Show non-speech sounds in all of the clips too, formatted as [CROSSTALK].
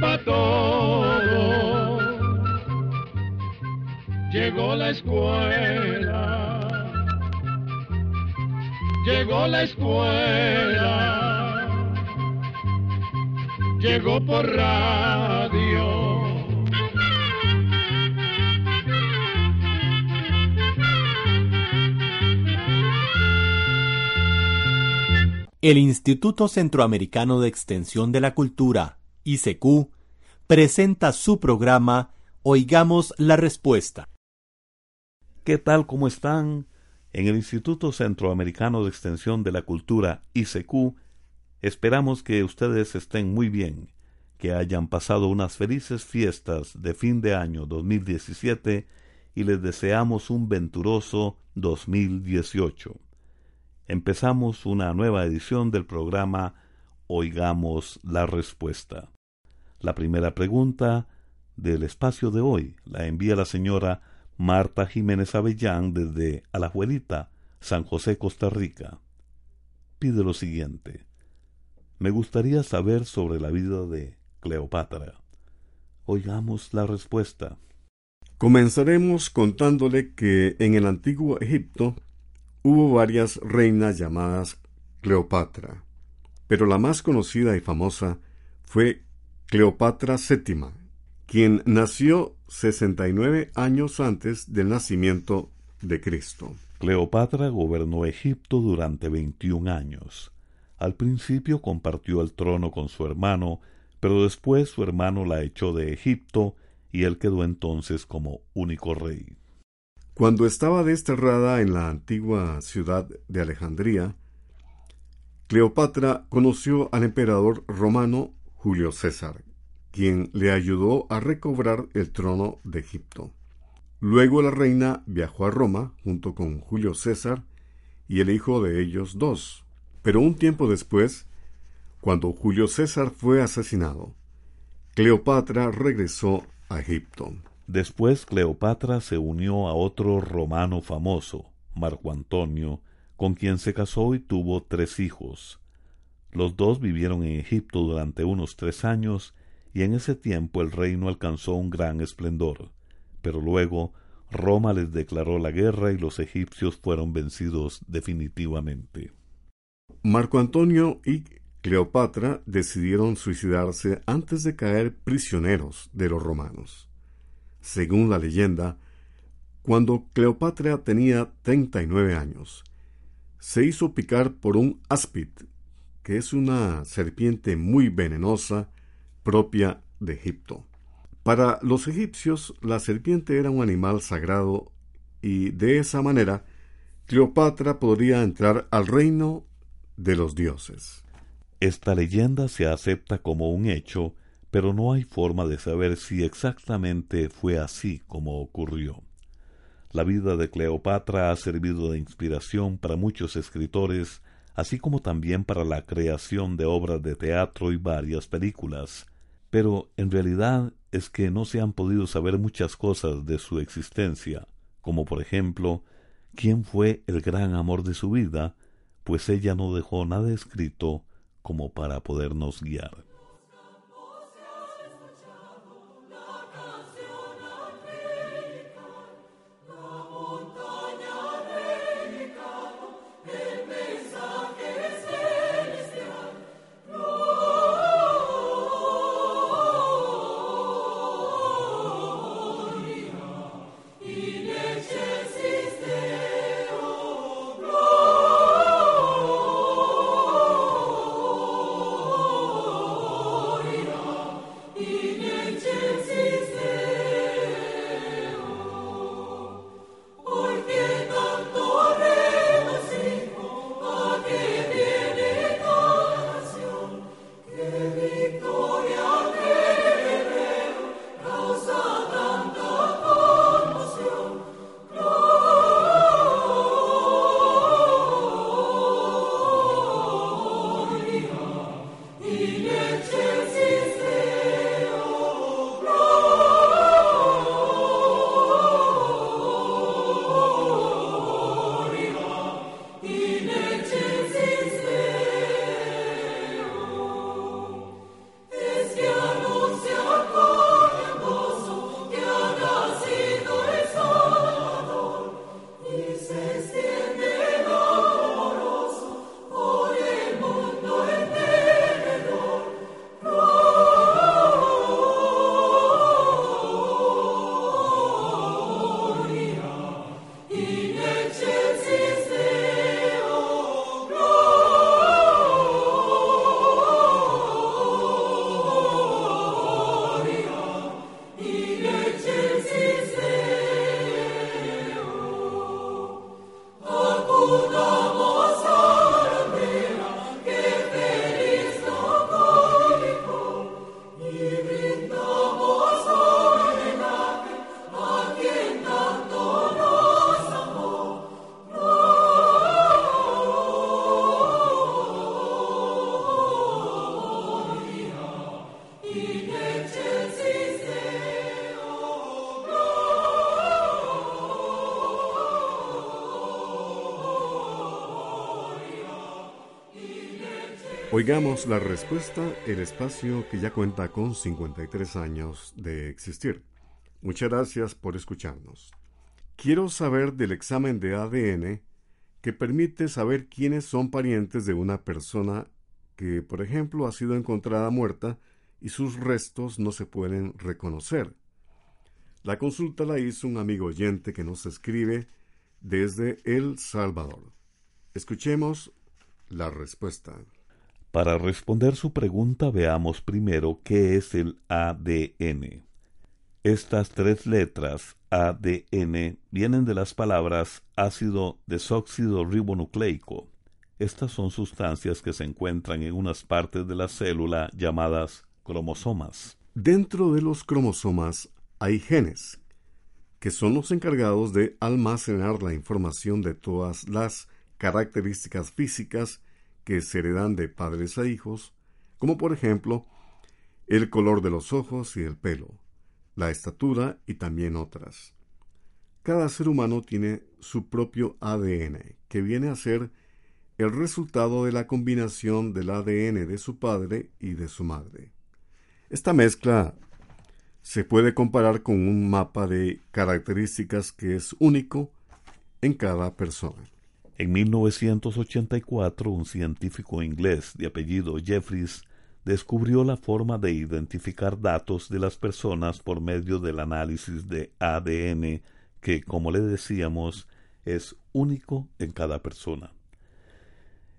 para todo. Llegó la escuela. Llegó la escuela. Llegó por radio. El Instituto Centroamericano de Extensión de la Cultura, ICQ, presenta su programa Oigamos la Respuesta. ¿Qué tal? ¿Cómo están? En el Instituto Centroamericano de Extensión de la Cultura, ICQ, esperamos que ustedes estén muy bien, que hayan pasado unas felices fiestas de fin de año 2017 y les deseamos un venturoso 2018 empezamos una nueva edición del programa Oigamos la Respuesta. La primera pregunta del espacio de hoy la envía la señora Marta Jiménez Avellán desde Alajuelita, San José, Costa Rica. Pide lo siguiente. Me gustaría saber sobre la vida de Cleopatra. Oigamos la respuesta. Comenzaremos contándole que en el antiguo Egipto Hubo varias reinas llamadas Cleopatra, pero la más conocida y famosa fue Cleopatra VII, quien nació 69 años antes del nacimiento de Cristo. Cleopatra gobernó Egipto durante 21 años. Al principio compartió el trono con su hermano, pero después su hermano la echó de Egipto y él quedó entonces como único rey. Cuando estaba desterrada en la antigua ciudad de Alejandría, Cleopatra conoció al emperador romano Julio César, quien le ayudó a recobrar el trono de Egipto. Luego la reina viajó a Roma junto con Julio César y el hijo de ellos dos. Pero un tiempo después, cuando Julio César fue asesinado, Cleopatra regresó a Egipto. Después Cleopatra se unió a otro romano famoso, Marco Antonio, con quien se casó y tuvo tres hijos. Los dos vivieron en Egipto durante unos tres años, y en ese tiempo el reino alcanzó un gran esplendor. Pero luego Roma les declaró la guerra y los egipcios fueron vencidos definitivamente. Marco Antonio y Cleopatra decidieron suicidarse antes de caer prisioneros de los romanos. Según la leyenda, cuando Cleopatra tenía treinta y nueve años, se hizo picar por un áspid, que es una serpiente muy venenosa propia de Egipto. Para los egipcios, la serpiente era un animal sagrado y de esa manera Cleopatra podría entrar al reino de los dioses. Esta leyenda se acepta como un hecho pero no hay forma de saber si exactamente fue así como ocurrió. La vida de Cleopatra ha servido de inspiración para muchos escritores, así como también para la creación de obras de teatro y varias películas, pero en realidad es que no se han podido saber muchas cosas de su existencia, como por ejemplo, quién fue el gran amor de su vida, pues ella no dejó nada escrito como para podernos guiar. Oigamos la respuesta, el espacio que ya cuenta con 53 años de existir. Muchas gracias por escucharnos. Quiero saber del examen de ADN que permite saber quiénes son parientes de una persona que, por ejemplo, ha sido encontrada muerta y sus restos no se pueden reconocer. La consulta la hizo un amigo oyente que nos escribe desde El Salvador. Escuchemos la respuesta. Para responder su pregunta veamos primero qué es el ADN. Estas tres letras ADN vienen de las palabras ácido desóxido ribonucleico. Estas son sustancias que se encuentran en unas partes de la célula llamadas cromosomas. Dentro de los cromosomas hay genes, que son los encargados de almacenar la información de todas las características físicas que se heredan de padres a hijos, como por ejemplo el color de los ojos y el pelo, la estatura y también otras. Cada ser humano tiene su propio ADN, que viene a ser el resultado de la combinación del ADN de su padre y de su madre. Esta mezcla se puede comparar con un mapa de características que es único en cada persona. En 1984, un científico inglés de apellido Jeffries descubrió la forma de identificar datos de las personas por medio del análisis de ADN que, como le decíamos, es único en cada persona.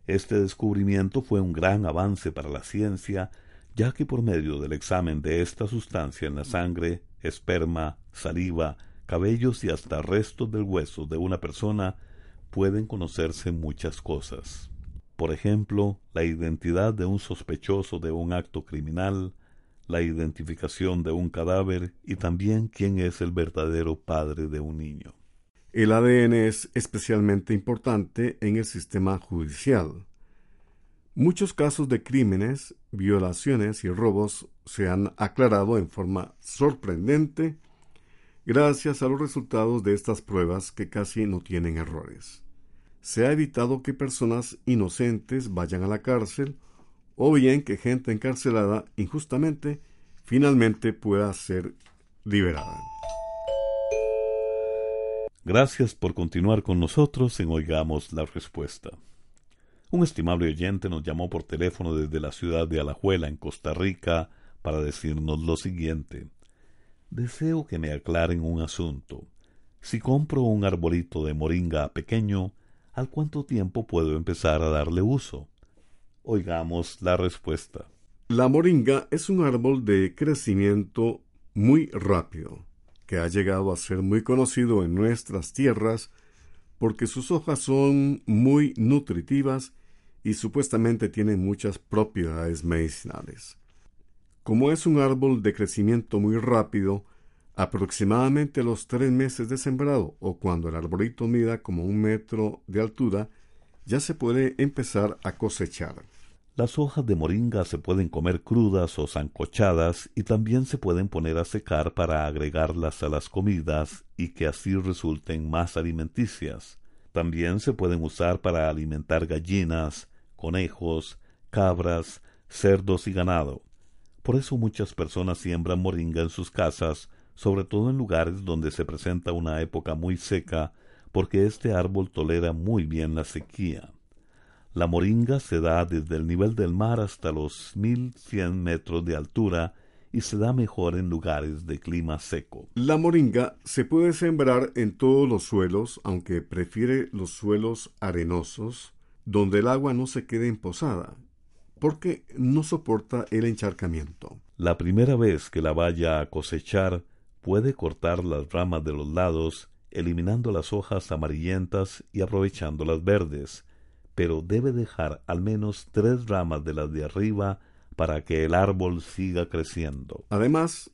Este descubrimiento fue un gran avance para la ciencia, ya que por medio del examen de esta sustancia en la sangre, esperma, saliva, cabellos y hasta restos del hueso de una persona, pueden conocerse muchas cosas. Por ejemplo, la identidad de un sospechoso de un acto criminal, la identificación de un cadáver y también quién es el verdadero padre de un niño. El ADN es especialmente importante en el sistema judicial. Muchos casos de crímenes, violaciones y robos se han aclarado en forma sorprendente gracias a los resultados de estas pruebas que casi no tienen errores. Se ha evitado que personas inocentes vayan a la cárcel o bien que gente encarcelada injustamente finalmente pueda ser liberada. Gracias por continuar con nosotros en Oigamos la Respuesta. Un estimable oyente nos llamó por teléfono desde la ciudad de Alajuela, en Costa Rica, para decirnos lo siguiente. Deseo que me aclaren un asunto. Si compro un arbolito de moringa pequeño, ¿al cuánto tiempo puedo empezar a darle uso? Oigamos la respuesta. La moringa es un árbol de crecimiento muy rápido, que ha llegado a ser muy conocido en nuestras tierras porque sus hojas son muy nutritivas y supuestamente tienen muchas propiedades medicinales. Como es un árbol de crecimiento muy rápido, aproximadamente a los tres meses de sembrado o cuando el arbolito mida como un metro de altura, ya se puede empezar a cosechar. Las hojas de moringa se pueden comer crudas o zancochadas y también se pueden poner a secar para agregarlas a las comidas y que así resulten más alimenticias. También se pueden usar para alimentar gallinas, conejos, cabras, cerdos y ganado. Por eso muchas personas siembran moringa en sus casas, sobre todo en lugares donde se presenta una época muy seca, porque este árbol tolera muy bien la sequía. La moringa se da desde el nivel del mar hasta los mil cien metros de altura y se da mejor en lugares de clima seco. La moringa se puede sembrar en todos los suelos, aunque prefiere los suelos arenosos, donde el agua no se quede emposada, porque no soporta el encharcamiento. La primera vez que la vaya a cosechar, puede cortar las ramas de los lados, eliminando las hojas amarillentas y aprovechando las verdes, pero debe dejar al menos tres ramas de las de arriba para que el árbol siga creciendo. Además,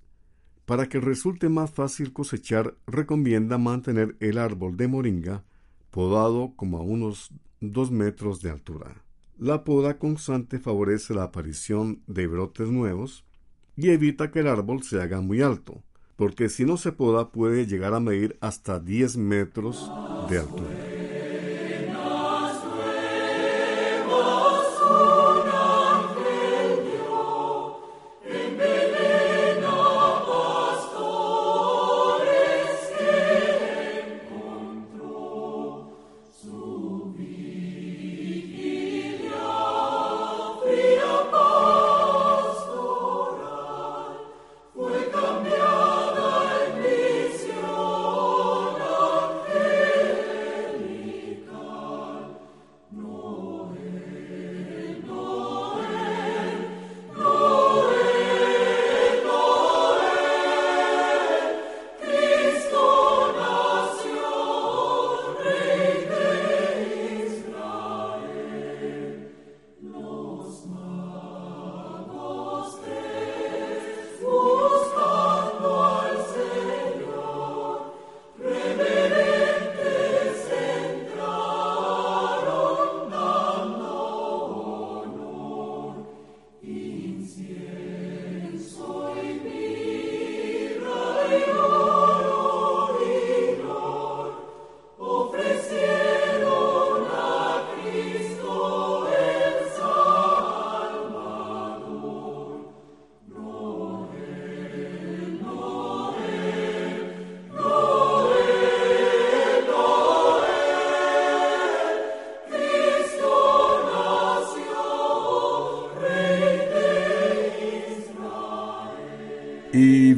para que resulte más fácil cosechar, recomienda mantener el árbol de moringa podado como a unos dos metros de altura. La poda constante favorece la aparición de brotes nuevos y evita que el árbol se haga muy alto, porque si no se poda puede llegar a medir hasta 10 metros de altura.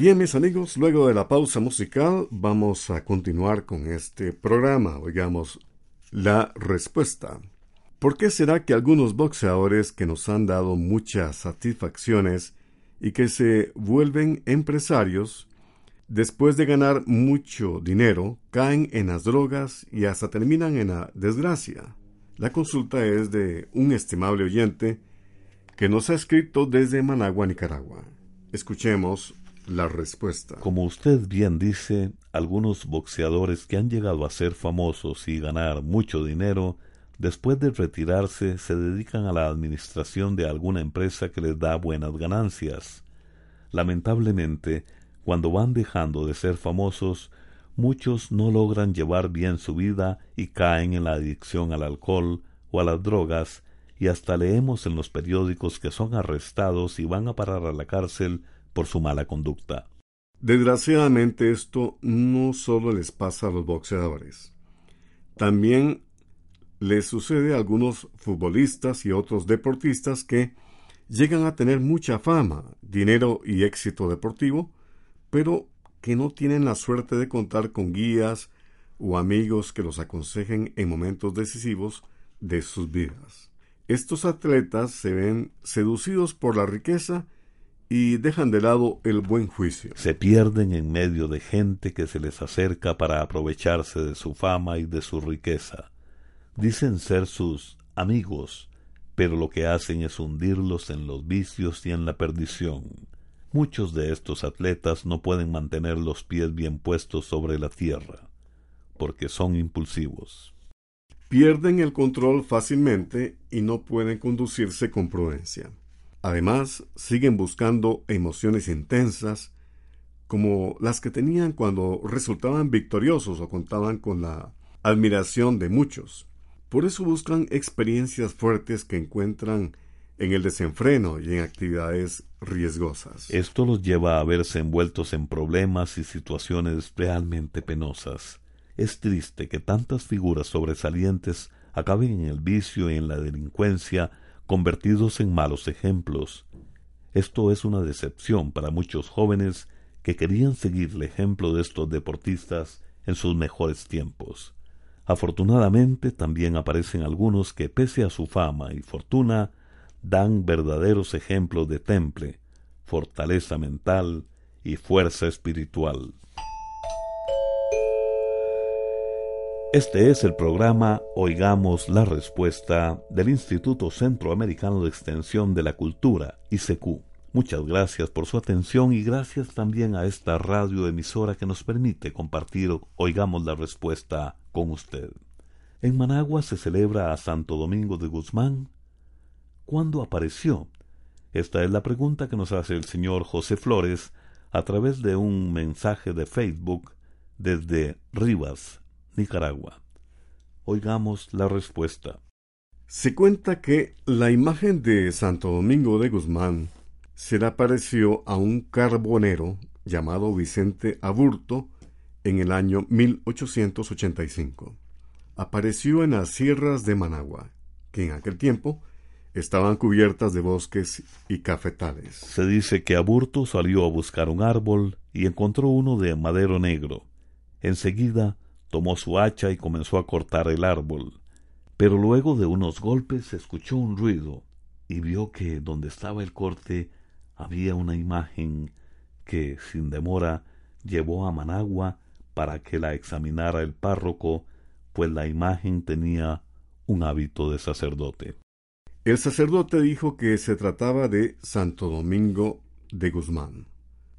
Bien, mis amigos, luego de la pausa musical vamos a continuar con este programa. Oigamos la respuesta. ¿Por qué será que algunos boxeadores que nos han dado muchas satisfacciones y que se vuelven empresarios, después de ganar mucho dinero, caen en las drogas y hasta terminan en la desgracia? La consulta es de un estimable oyente que nos ha escrito desde Managua, Nicaragua. Escuchemos la respuesta. Como usted bien dice, algunos boxeadores que han llegado a ser famosos y ganar mucho dinero, después de retirarse se dedican a la administración de alguna empresa que les da buenas ganancias. Lamentablemente, cuando van dejando de ser famosos, muchos no logran llevar bien su vida y caen en la adicción al alcohol o a las drogas, y hasta leemos en los periódicos que son arrestados y van a parar a la cárcel por su mala conducta. Desgraciadamente esto no solo les pasa a los boxeadores. También les sucede a algunos futbolistas y otros deportistas que llegan a tener mucha fama, dinero y éxito deportivo, pero que no tienen la suerte de contar con guías o amigos que los aconsejen en momentos decisivos de sus vidas. Estos atletas se ven seducidos por la riqueza y dejan de lado el buen juicio. Se pierden en medio de gente que se les acerca para aprovecharse de su fama y de su riqueza. Dicen ser sus amigos, pero lo que hacen es hundirlos en los vicios y en la perdición. Muchos de estos atletas no pueden mantener los pies bien puestos sobre la tierra, porque son impulsivos. Pierden el control fácilmente y no pueden conducirse con prudencia. Además, siguen buscando emociones intensas, como las que tenían cuando resultaban victoriosos o contaban con la admiración de muchos. Por eso buscan experiencias fuertes que encuentran en el desenfreno y en actividades riesgosas. Esto los lleva a verse envueltos en problemas y situaciones realmente penosas. Es triste que tantas figuras sobresalientes acaben en el vicio y en la delincuencia convertidos en malos ejemplos. Esto es una decepción para muchos jóvenes que querían seguir el ejemplo de estos deportistas en sus mejores tiempos. Afortunadamente también aparecen algunos que pese a su fama y fortuna dan verdaderos ejemplos de temple, fortaleza mental y fuerza espiritual. Este es el programa Oigamos la Respuesta del Instituto Centroamericano de Extensión de la Cultura, ICQ. Muchas gracias por su atención y gracias también a esta radioemisora que nos permite compartir Oigamos la Respuesta con usted. En Managua se celebra a Santo Domingo de Guzmán. ¿Cuándo apareció? Esta es la pregunta que nos hace el señor José Flores a través de un mensaje de Facebook desde Rivas, Nicaragua. Oigamos la respuesta. Se cuenta que la imagen de Santo Domingo de Guzmán se le apareció a un carbonero llamado Vicente Aburto en el año 1885. Apareció en las sierras de Managua, que en aquel tiempo estaban cubiertas de bosques y cafetales. Se dice que Aburto salió a buscar un árbol y encontró uno de madero negro. Enseguida tomó su hacha y comenzó a cortar el árbol. Pero luego de unos golpes escuchó un ruido y vio que donde estaba el corte había una imagen que, sin demora, llevó a Managua para que la examinara el párroco, pues la imagen tenía un hábito de sacerdote. El sacerdote dijo que se trataba de Santo Domingo de Guzmán.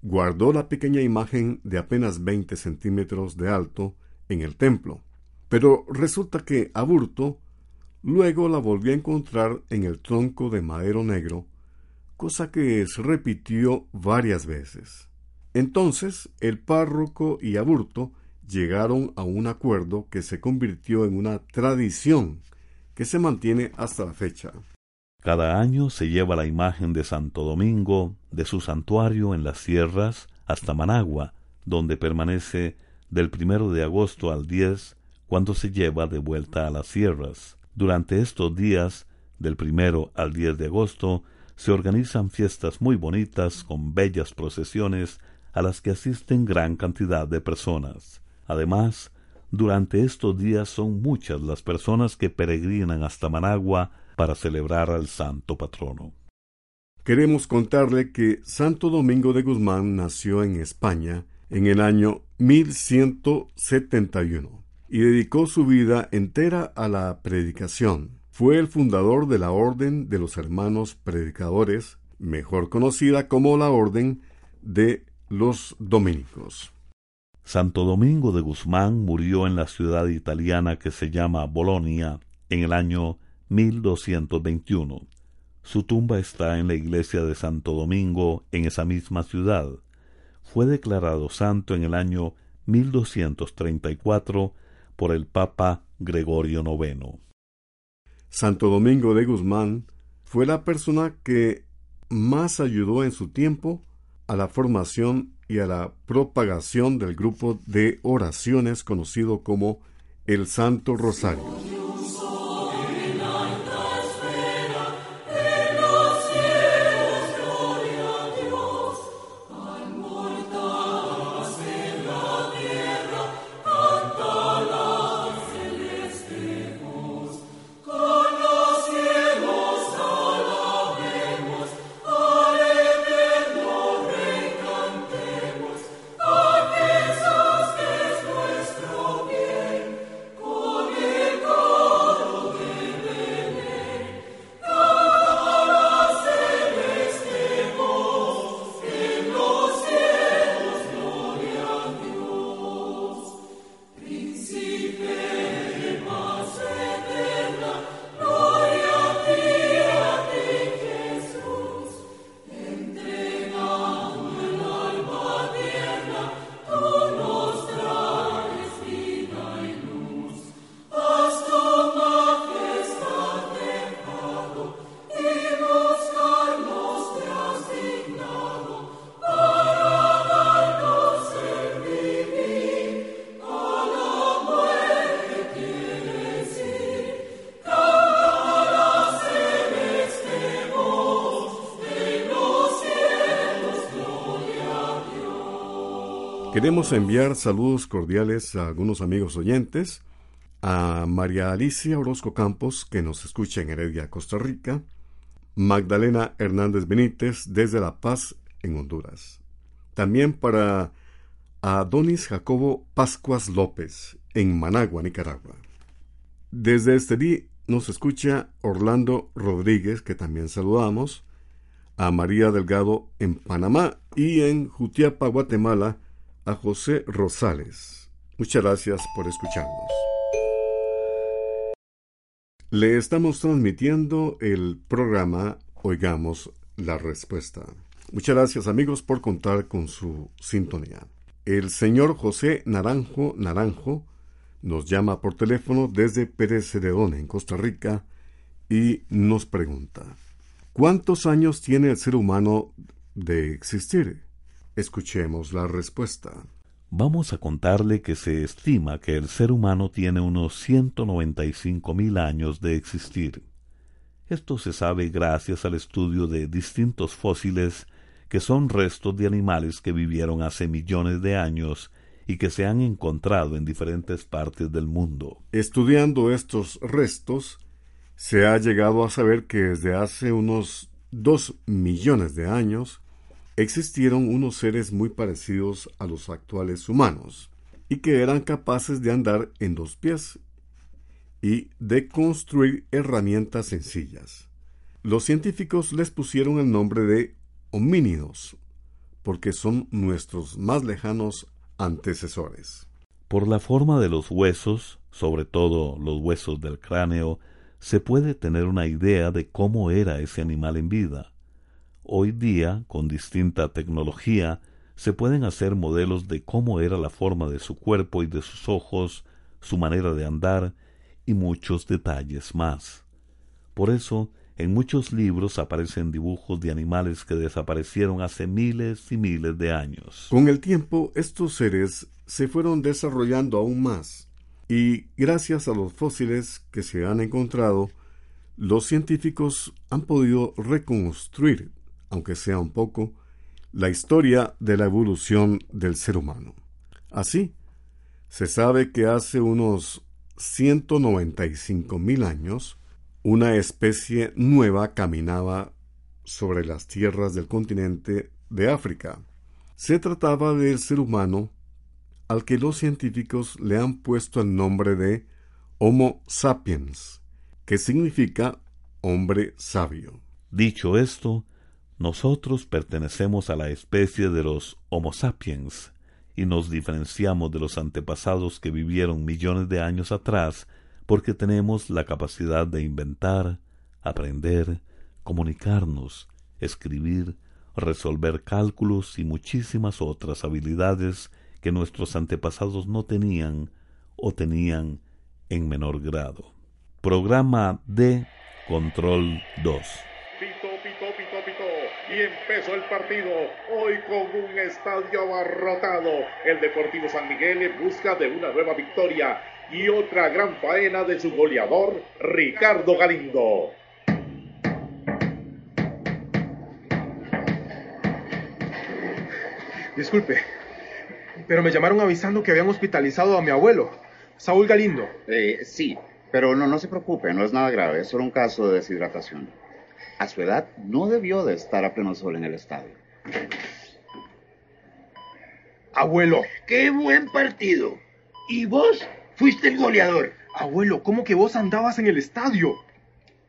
Guardó la pequeña imagen de apenas veinte centímetros de alto en el templo. Pero resulta que Aburto luego la volvió a encontrar en el tronco de madero negro, cosa que se repitió varias veces. Entonces el párroco y Aburto llegaron a un acuerdo que se convirtió en una tradición que se mantiene hasta la fecha. Cada año se lleva la imagen de Santo Domingo de su santuario en las sierras hasta Managua, donde permanece del primero de agosto al 10, cuando se lleva de vuelta a las sierras. Durante estos días, del primero al 10 de agosto, se organizan fiestas muy bonitas con bellas procesiones a las que asisten gran cantidad de personas. Además, durante estos días son muchas las personas que peregrinan hasta Managua para celebrar al santo patrono. Queremos contarle que Santo Domingo de Guzmán nació en España en el año 1171 y dedicó su vida entera a la predicación. Fue el fundador de la Orden de los Hermanos Predicadores, mejor conocida como la Orden de los Dominicos. Santo Domingo de Guzmán murió en la ciudad italiana que se llama Bolonia en el año 1221. Su tumba está en la iglesia de Santo Domingo en esa misma ciudad. Fue declarado santo en el año 1234 por el Papa Gregorio IX. Santo Domingo de Guzmán fue la persona que más ayudó en su tiempo a la formación y a la propagación del grupo de oraciones conocido como el Santo Rosario. Queremos enviar saludos cordiales a algunos amigos oyentes, a María Alicia Orozco Campos, que nos escucha en Heredia, Costa Rica, Magdalena Hernández Benítez desde La Paz, en Honduras. También para Adonis Jacobo Pascuas López, en Managua, Nicaragua. Desde este día nos escucha Orlando Rodríguez, que también saludamos, a María Delgado en Panamá y en Jutiapa, Guatemala, a José Rosales. Muchas gracias por escucharnos. Le estamos transmitiendo el programa Oigamos la Respuesta. Muchas gracias amigos por contar con su sintonía. El señor José Naranjo Naranjo nos llama por teléfono desde Pérez Celedón, en Costa Rica, y nos pregunta, ¿cuántos años tiene el ser humano de existir? Escuchemos la respuesta. Vamos a contarle que se estima que el ser humano tiene unos 195 mil años de existir. Esto se sabe gracias al estudio de distintos fósiles que son restos de animales que vivieron hace millones de años y que se han encontrado en diferentes partes del mundo. Estudiando estos restos, se ha llegado a saber que desde hace unos dos millones de años existieron unos seres muy parecidos a los actuales humanos, y que eran capaces de andar en dos pies y de construir herramientas sencillas. Los científicos les pusieron el nombre de homínidos, porque son nuestros más lejanos antecesores. Por la forma de los huesos, sobre todo los huesos del cráneo, se puede tener una idea de cómo era ese animal en vida. Hoy día, con distinta tecnología, se pueden hacer modelos de cómo era la forma de su cuerpo y de sus ojos, su manera de andar y muchos detalles más. Por eso, en muchos libros aparecen dibujos de animales que desaparecieron hace miles y miles de años. Con el tiempo, estos seres se fueron desarrollando aún más, y gracias a los fósiles que se han encontrado, los científicos han podido reconstruir, aunque sea un poco, la historia de la evolución del ser humano. Así, se sabe que hace unos 195 mil años, una especie nueva caminaba sobre las tierras del continente de África. Se trataba del ser humano al que los científicos le han puesto el nombre de Homo sapiens, que significa hombre sabio. Dicho esto, nosotros pertenecemos a la especie de los Homo sapiens y nos diferenciamos de los antepasados que vivieron millones de años atrás porque tenemos la capacidad de inventar, aprender, comunicarnos, escribir, resolver cálculos y muchísimas otras habilidades que nuestros antepasados no tenían o tenían en menor grado. Programa de Control 2 y empezó el partido. Hoy con un estadio abarrotado. El Deportivo San Miguel en busca de una nueva victoria y otra gran faena de su goleador, Ricardo Galindo. Disculpe, pero me llamaron avisando que habían hospitalizado a mi abuelo, Saúl Galindo. Eh, sí, pero no, no se preocupe, no es nada grave, es solo un caso de deshidratación. A su edad no debió de estar a pleno sol en el estadio. Abuelo. ¡Qué buen partido! ¿Y vos fuiste el goleador? Abuelo, ¿cómo que vos andabas en el estadio?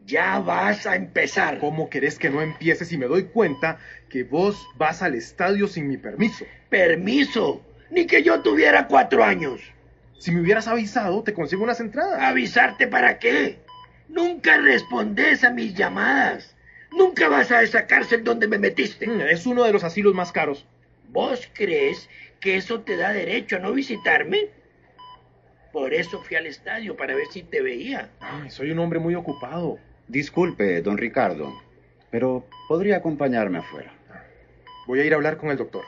Ya vas a empezar. ¿Cómo querés que no empiece si me doy cuenta que vos vas al estadio sin mi permiso? ¿Permiso? Ni que yo tuviera cuatro años. Si me hubieras avisado, te consigo unas entradas. ¿Avisarte para qué? Nunca respondes a mis llamadas. Nunca vas a esa cárcel donde me metiste. Mm, es uno de los asilos más caros. ¿Vos crees que eso te da derecho a no visitarme? Por eso fui al estadio, para ver si te veía. soy un hombre muy ocupado. Disculpe, don Ricardo, pero podría acompañarme afuera. Voy a ir a hablar con el doctor.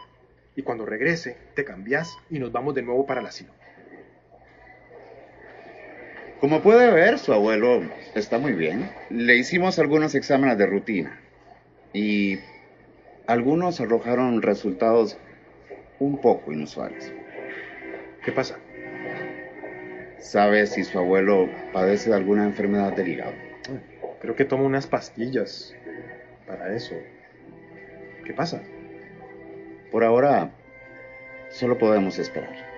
Y cuando regrese, te cambias y nos vamos de nuevo para el asilo. Como puede ver, su abuelo está muy bien. Le hicimos algunos exámenes de rutina y algunos arrojaron resultados un poco inusuales. ¿Qué pasa? ¿Sabe si su abuelo padece de alguna enfermedad del hígado? Creo que toma unas pastillas para eso. ¿Qué pasa? Por ahora, solo podemos esperar.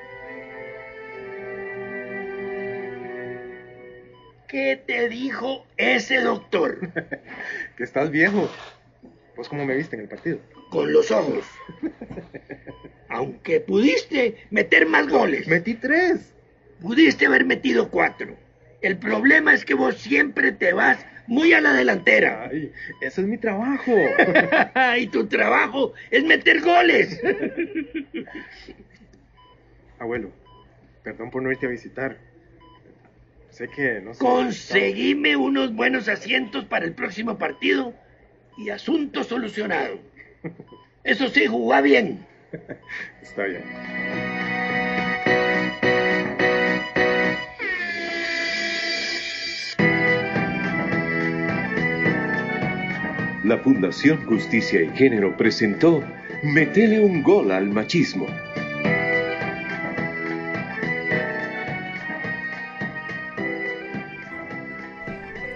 ¿Qué te dijo ese doctor? [LAUGHS] que estás viejo. Pues como me viste en el partido. Con los ojos. [LAUGHS] Aunque pudiste meter más goles. Metí tres. Pudiste haber metido cuatro. El problema es que vos siempre te vas muy a la delantera. Ay, ese es mi trabajo. [LAUGHS] y tu trabajo es meter goles. Abuelo, perdón por no irte a visitar. Sé que no sé. Conseguime unos buenos asientos para el próximo partido y asunto solucionado. [LAUGHS] Eso sí, jugá bien. [LAUGHS] Está bien. La Fundación Justicia y Género presentó Metele un gol al machismo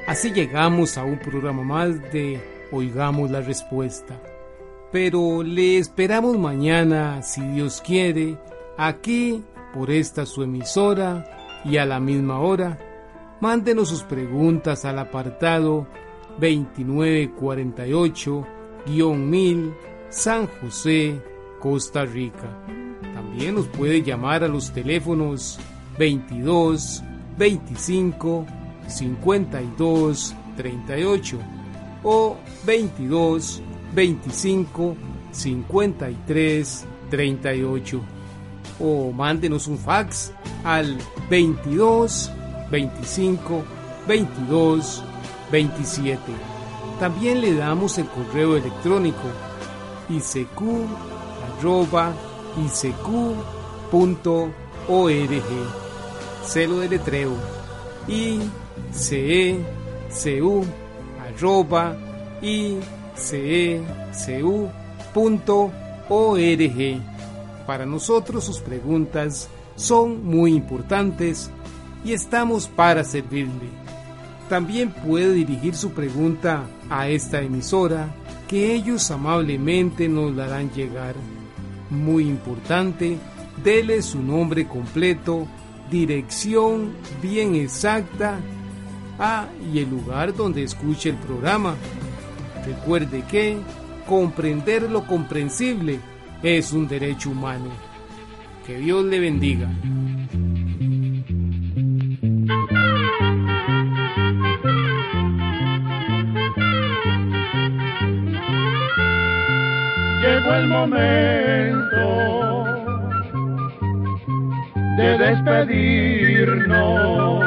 Así llegamos a un programa más de Oigamos la Respuesta. Pero le esperamos mañana, si Dios quiere, aquí por esta su emisora y a la misma hora. Mándenos sus preguntas al apartado 2948-1000 San José, Costa Rica. También nos puede llamar a los teléfonos 22 25 52 38 o 22 25 53 38 o mándenos un fax al 22 25 22 27. También le damos el correo electrónico isq.org. Celo de letreo icecu arroba icecu.org. Para nosotros sus preguntas son muy importantes y estamos para servirle. También puede dirigir su pregunta a esta emisora que ellos amablemente nos la harán llegar. Muy importante, dele su nombre completo, dirección bien exacta ah, y el lugar donde escuche el programa. Recuerde que comprender lo comprensible es un derecho humano. Que Dios le bendiga. Llegó el momento de despedirnos.